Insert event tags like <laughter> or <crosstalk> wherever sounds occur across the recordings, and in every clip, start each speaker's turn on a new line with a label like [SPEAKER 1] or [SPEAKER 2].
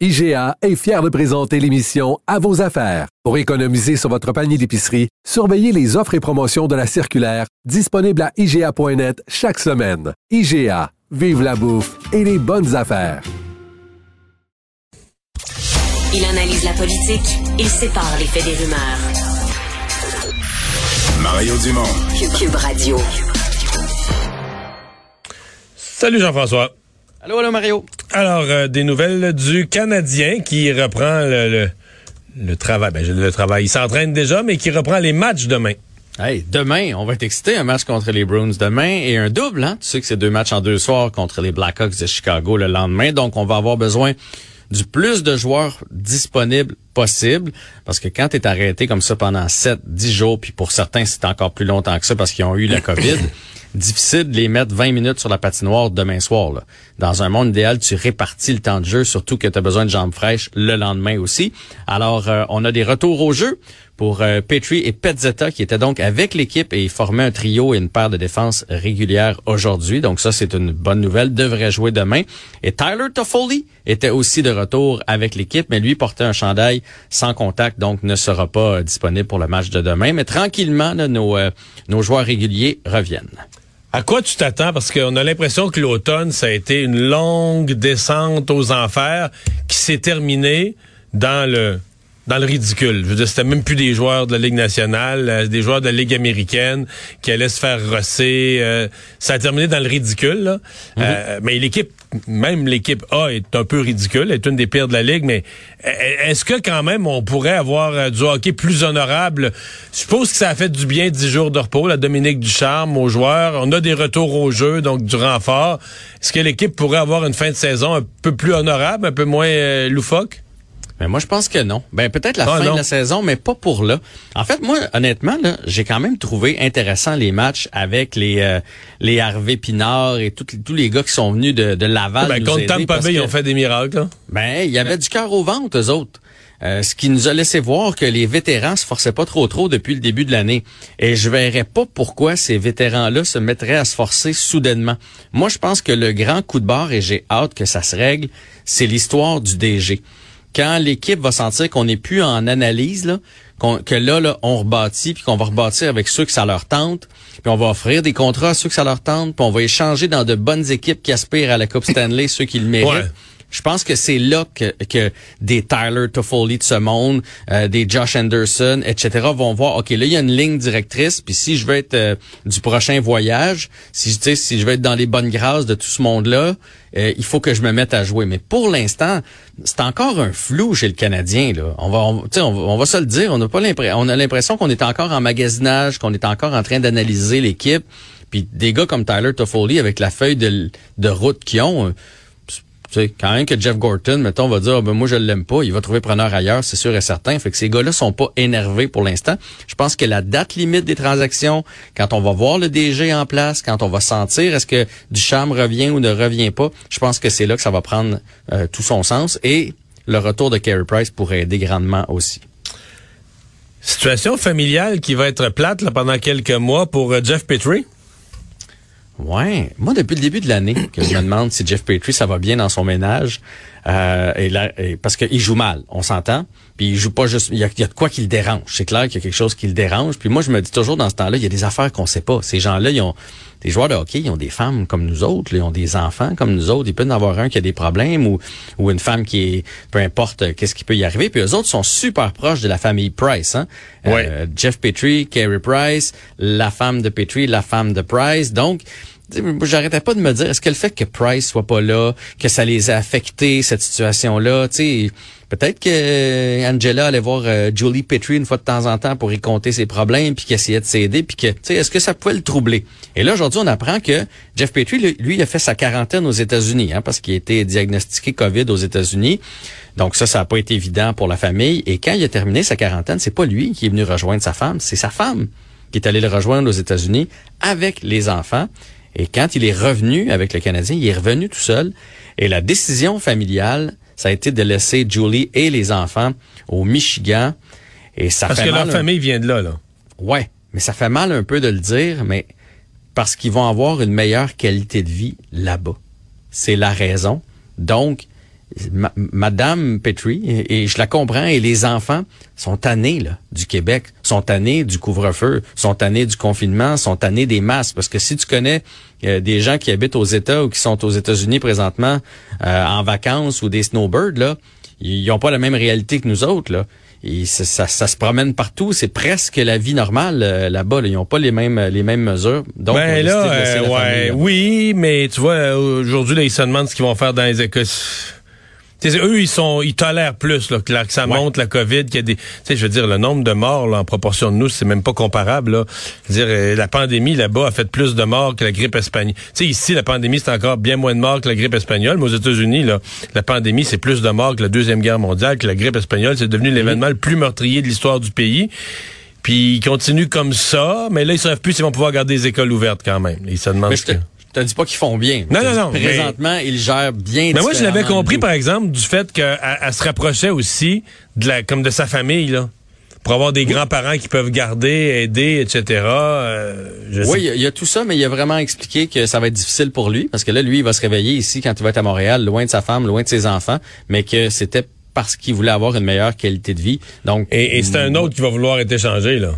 [SPEAKER 1] IGA est fier de présenter l'émission À vos affaires. Pour économiser sur votre panier d'épicerie, surveillez les offres et promotions de la circulaire disponible à IGA.net chaque semaine. IGA, vive la bouffe et les bonnes affaires.
[SPEAKER 2] Il analyse la politique, il sépare les faits des rumeurs.
[SPEAKER 3] Mario Dumont.
[SPEAKER 2] Cube Radio.
[SPEAKER 4] Salut Jean-François.
[SPEAKER 5] Allô, allô Mario.
[SPEAKER 4] Alors, euh, des nouvelles du Canadien qui reprend le, le, le travail. Ben, le travail, il s'entraîne déjà, mais qui reprend les matchs demain.
[SPEAKER 5] Hey, demain, on va être excité. Un match contre les Bruins demain et un double. Hein? Tu sais que c'est deux matchs en deux soirs contre les Blackhawks de Chicago le lendemain. Donc, on va avoir besoin du plus de joueurs disponibles possible parce que quand tu es arrêté comme ça pendant 7 10 jours puis pour certains c'est encore plus longtemps que ça parce qu'ils ont eu la Covid, <clears throat> difficile de les mettre 20 minutes sur la patinoire demain soir. Dans un monde idéal, tu répartis le temps de jeu surtout que tu as besoin de jambes fraîches le lendemain aussi. Alors euh, on a des retours au jeu pour euh, et Petzetta qui étaient donc avec l'équipe et formaient un trio et une paire de défense régulière aujourd'hui. Donc ça, c'est une bonne nouvelle. Devrait jouer demain. Et Tyler Toffoli était aussi de retour avec l'équipe, mais lui portait un chandail sans contact, donc ne sera pas euh, disponible pour le match de demain. Mais tranquillement, euh, nos joueurs réguliers reviennent.
[SPEAKER 4] À quoi tu t'attends? Parce qu'on a l'impression que l'automne, ça a été une longue descente aux enfers qui s'est terminée dans le dans le ridicule. Je veux dire, c'était même plus des joueurs de la Ligue nationale, euh, des joueurs de la Ligue américaine qui allaient se faire rosser. Euh, ça a terminé dans le ridicule. Là.
[SPEAKER 5] Mhm.
[SPEAKER 4] Euh, mais l'équipe, même l'équipe A est un peu ridicule, est une des pires de la Ligue, mais est-ce que quand même on pourrait avoir du hockey plus honorable? Je suppose que ça a fait du bien dix jours de repos, la Dominique Ducharme aux joueurs. On a des retours au jeu, donc du renfort. Est-ce que l'équipe pourrait avoir une fin de saison un peu plus honorable, un peu moins loufoque?
[SPEAKER 5] Mais moi, je pense que non. Ben peut-être la
[SPEAKER 4] Ah,
[SPEAKER 5] fin
[SPEAKER 4] non.
[SPEAKER 5] de la saison, mais pas pour là. En fait, moi, honnêtement, là, j'ai quand même trouvé intéressant les matchs avec les euh, les Harvey Pinard et tous tous les gars qui sont venus de, de Laval.
[SPEAKER 4] Ben,
[SPEAKER 5] nous
[SPEAKER 4] contre Tampa Bay, ils ont fait des miracles. Là.
[SPEAKER 5] Ben, il y avait du cœur au ventre, eux autres. Euh, ce qui nous a laissé voir que les vétérans se forçaient pas trop trop depuis le début de l'année. Et je verrais pas pourquoi ces vétérans-là se mettraient à se forcer soudainement. Moi, je pense que le grand coup de barre, et j'ai hâte que ça se règle, c'est l'histoire du DG. Quand l'équipe va sentir qu'on n'est plus en analyse, que là, là, on rebâtit, puis qu'on va rebâtir avec ceux que ça leur tente, puis on va offrir des contrats à ceux que ça leur tente, puis on va échanger dans de bonnes équipes qui aspirent à la Coupe Stanley, ceux qui le méritent. Je pense que c'est là que, que des Tyler Toffoli de ce monde, euh, des Josh Anderson, etc. vont voir, OK, là, il y a une ligne directrice, puis si je veux être euh, du prochain voyage, si, si je veux être dans les bonnes grâces de tout ce monde-là, euh, il faut que je me mette à jouer. Mais pour l'instant, c'est encore un flou chez le Canadien. Là. On va, on, on, on va se le dire, on n'a pas l'impression, on a l'impression qu'on est encore en magasinage, qu'on est encore en train d'analyser l'équipe. Puis des gars comme Tyler Toffoli avec la feuille de, de route qu'ils ont. Sais, quand même que Jeff Gorton, mettons, va dire, Ah, ben, moi, je l'aime pas, il va trouver preneur ailleurs, c'est sûr et certain. Fait que ces gars-là sont pas énervés pour l'instant. Je pense que la date limite des transactions, quand on va voir le DG en place, quand on va sentir est-ce que Ducharme revient ou ne revient pas, je pense que c'est là que ça va prendre euh, tout son sens. Et le retour de Carey Price pourrait aider grandement aussi.
[SPEAKER 4] Situation familiale qui va être plate là, pendant quelques mois pour euh, Jeff Petrie.
[SPEAKER 5] Ouais, moi depuis le début de l'année que je me demande si Jeff Petrie ça va bien dans son ménage euh, et là, et- parce qu'il joue mal, on s'entend. Puis il joue pas juste, il y a, il y a de quoi qui le dérange. C'est clair qu'il y a quelque chose qui le dérange. Puis moi je me dis toujours dans ce temps-là, il y a des affaires qu'on sait pas. Ces gens-là, ils ont des joueurs de hockey, ils ont des femmes comme nous autres, là, ils ont des enfants comme nous autres. Il peut y en avoir un qui a des problèmes ou ou une femme qui est, peu importe euh, qu'est-ce qui peut y arriver. Puis eux autres sont super proches de la famille Price. Hein?
[SPEAKER 4] Ouais.
[SPEAKER 5] Euh, Jeff Petrie, Carey Price, la femme de Petrie, la femme de Price. Donc, j'arrêtais pas de me dire, est-ce que le fait que Price soit pas là, que ça les a affectés, cette situation-là, tu peut-être que euh, Angela allait voir euh, Julie Petrie une fois de temps en temps pour y compter ses problèmes, puis qu'elle essayait de s'aider, puis que, tu sais, est-ce que ça pouvait le troubler? Et là, aujourd'hui, on apprend que Jeff Petrie, lui, a fait sa quarantaine aux États-Unis, hein, parce qu'il a été diagnostiqué COVID aux États-Unis. Donc ça, ça n'a pas été évident pour la famille. Et quand il a terminé sa quarantaine, c'est pas lui qui est venu rejoindre sa femme, c'est sa femme qui est allée le rejoindre aux États-Unis avec les enfants. Et quand il est revenu avec le Canadien, il est revenu tout seul. Et la décision familiale, ça a été de laisser Julie et les enfants au Michigan. Et ça
[SPEAKER 4] Parce
[SPEAKER 5] fait
[SPEAKER 4] que
[SPEAKER 5] mal
[SPEAKER 4] leur famille vient de là, là.
[SPEAKER 5] Ouais, mais ça fait mal un peu de le dire, mais parce qu'ils vont avoir une meilleure qualité de vie là-bas. C'est la raison. Donc, ma- Madame Petrie, et, et je la comprends, et les enfants sont tannés là, du Québec, sont tannés du couvre-feu, sont tannés du confinement, sont tannés des masques. Parce que si tu connais euh, des gens qui habitent aux États ou qui sont aux États-Unis présentement euh, en vacances ou des snowbirds, là, ils n'ont pas la même réalité que nous autres. Là. Et ça, ça, ça se promène partout. C'est presque la vie normale euh, là-bas. là. Ils n'ont pas les mêmes les mêmes mesures. Donc,
[SPEAKER 4] ben là, euh, ouais,
[SPEAKER 5] famille, là.
[SPEAKER 4] oui, mais tu vois, aujourd'hui, ils se demandent ce qu'ils vont faire dans les écoles. Tu sais, eux, ils sont, ils tolèrent plus là, que, que ça
[SPEAKER 5] Ouais.
[SPEAKER 4] monte la COVID, qu'il y a des, tu sais, je veux dire, le nombre de morts là, en proportion de nous, c'est même pas comparable. Là. Dire, euh, la pandémie là-bas a fait plus de morts que la grippe espagnole. Tu sais, ici, la pandémie c'est encore bien moins de morts que la grippe espagnole, mais aux États-Unis, là, la pandémie c'est plus de morts que la deuxième guerre mondiale, que la grippe espagnole, c'est devenu l'événement le plus meurtrier de l'histoire du pays. Puis ils continuent comme ça, mais là ils savent plus s'ils vont pouvoir garder les écoles ouvertes quand même. Ils se demandent
[SPEAKER 5] te, dis pas qu'ils font bien.
[SPEAKER 4] Non, non, non, mais-
[SPEAKER 5] Présentement, ils gèrent bien.
[SPEAKER 4] Mais moi, je l'avais compris, par exemple, du fait qu'elle elle se rapprochait aussi de la, comme de sa famille, là. Pour avoir des grands-parents qui peuvent garder, aider, etc. Euh, je
[SPEAKER 5] Oui,
[SPEAKER 4] sais-
[SPEAKER 5] il y, a- il y a tout ça, mais il a vraiment expliqué que ça va être difficile pour lui, parce que là, lui, il va se réveiller ici quand il va être à Montréal, loin de sa femme, loin de ses enfants, mais que c'était parce qu'il voulait avoir une meilleure qualité de vie. Donc,
[SPEAKER 4] Et, et c'est un autre qui va vouloir être échangé, là.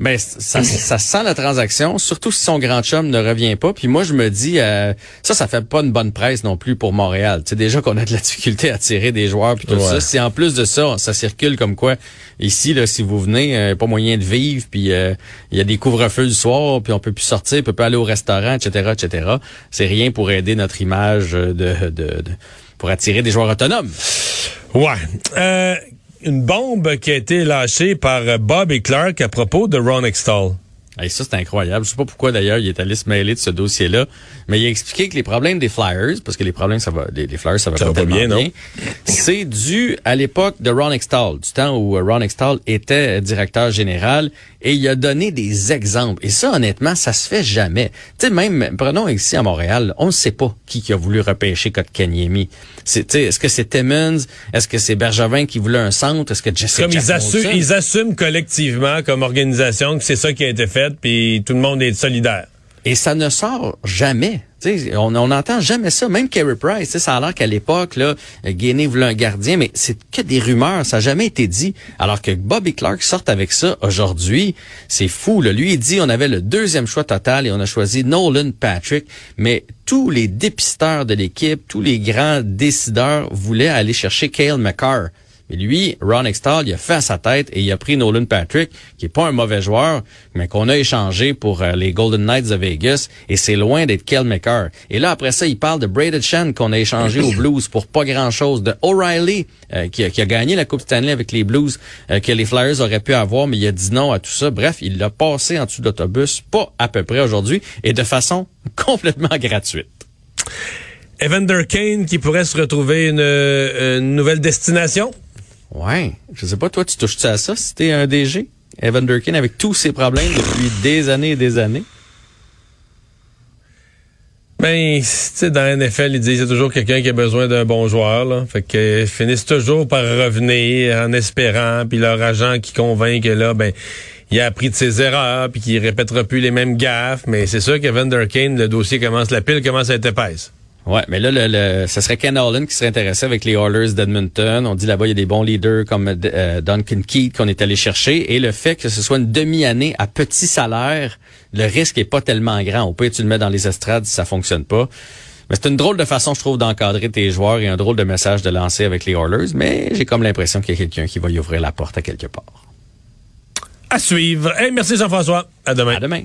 [SPEAKER 5] Ben, ça, ça sent la transaction, surtout si son grand chum ne revient pas. Puis moi, je me dis, euh, ça, ça fait pas une bonne presse non plus pour Montréal. Tu sais, déjà qu'on a de la difficulté à tirer des joueurs puis tout
[SPEAKER 4] Ouais.
[SPEAKER 5] ça. Si en plus de ça, ça circule comme quoi, ici, là, si vous venez, euh, pas moyen de vivre, puis euh, il y a des couvre-feux du soir, puis on peut plus sortir, on peut plus aller au restaurant, etc., etc. C'est rien pour aider notre image de, de, de- pour attirer des joueurs autonomes.
[SPEAKER 4] Ouais. Euh, une bombe qui a été lâchée par euh, Bob et Clark à propos de Ron Extall.
[SPEAKER 5] Hey, ça, c'est incroyable. Je sais pas pourquoi, d'ailleurs, il est allé se mêler de ce dossier-là. Mais il a expliqué que les problèmes des Flyers, parce que les problèmes, ça va, les, les Flyers, ça va
[SPEAKER 4] Ça
[SPEAKER 5] pas,
[SPEAKER 4] va pas bien, non?
[SPEAKER 5] C'est dû à l'époque de Ron Extall, du temps où euh, Ron Extall était euh, directeur général, et il a donné des exemples. Et ça, honnêtement, ça se fait jamais. Tu sais, même, prenons ici à Montréal, on ne sait pas qui, qui a voulu repêcher Kotkaniemi. C'est, est-ce que c'est Timmons? Est-ce que c'est Bergevin qui voulait un centre? Est-ce que Jesse
[SPEAKER 4] Comme ils, ils assument collectivement, comme organisation, que c'est ça qui a été fait, tout le monde est solidaire.
[SPEAKER 5] Et ça ne sort jamais. On n'entend jamais ça. Même Carey Price, ça a qu'à l'époque, là, Guinée voulait un gardien, mais c'est que des rumeurs. Ça n'a jamais été dit. Alors que Bobby Clark sorte avec ça aujourd'hui, c'est fou. Là. Lui, il dit on avait le deuxième choix total et on a choisi Nolan Patrick. Mais tous les dépisteurs de l'équipe, tous les grands décideurs voulaient aller chercher Cale McCarr. Mais lui, Ron Extall, il a fait à sa tête et il a pris Nolan Patrick, qui est pas un mauvais joueur, mais qu'on a échangé pour euh, les Golden Knights de Vegas, et c'est loin d'être Kel McCarr. Et là, après ça, il parle de Braden Shen qu'on a échangé aux Blues pour pas grand-chose, de O'Reilly, euh, qui, a, qui a gagné la Coupe Stanley avec les Blues, euh, que les Flyers auraient pu avoir, mais il a dit non à tout ça. Bref, il l'a passé en dessous de l'autobus, pas à peu près aujourd'hui, et de façon <laughs> complètement gratuite.
[SPEAKER 4] Evander Kane qui pourrait se retrouver une, euh, une nouvelle destination?
[SPEAKER 5] Ouais. Je sais pas, toi, tu touches-tu à ça si t'es un DG? Evan Durkin avec tous ses problèmes depuis des années et des années.
[SPEAKER 4] Ben, tu sais, dans NFL, ils disent qu'il y a toujours quelqu'un qui a besoin d'un bon joueur, là. Fait que, ils finissent toujours par revenir en espérant, puis leur agent qui convainc que là, ben, il a appris de ses erreurs, puis qu'il répétera plus les mêmes gaffes. Mais c'est sûr qu'Evan Durkane, le dossier commence, la pile commence à être épaisse.
[SPEAKER 5] Ouais, mais là, le, le, ce serait Ken Holland qui serait intéressé avec les Oilers d'Edmonton. On dit là-bas, il y a des bons leaders comme euh, Duncan Keith qu'on est allé chercher. Et le fait que ce soit une demi-année à petit salaire, le risque est pas tellement grand. Au pire, tu le mets dans les estrades si ça fonctionne pas. Mais c'est une drôle de façon, je trouve, d'encadrer tes joueurs et un drôle de message de lancer avec les Oilers. Mais j'ai comme l'impression qu'il y a quelqu'un qui va y ouvrir la porte à quelque part.
[SPEAKER 4] À suivre. Hey, merci Jean-François. À demain.
[SPEAKER 5] À demain.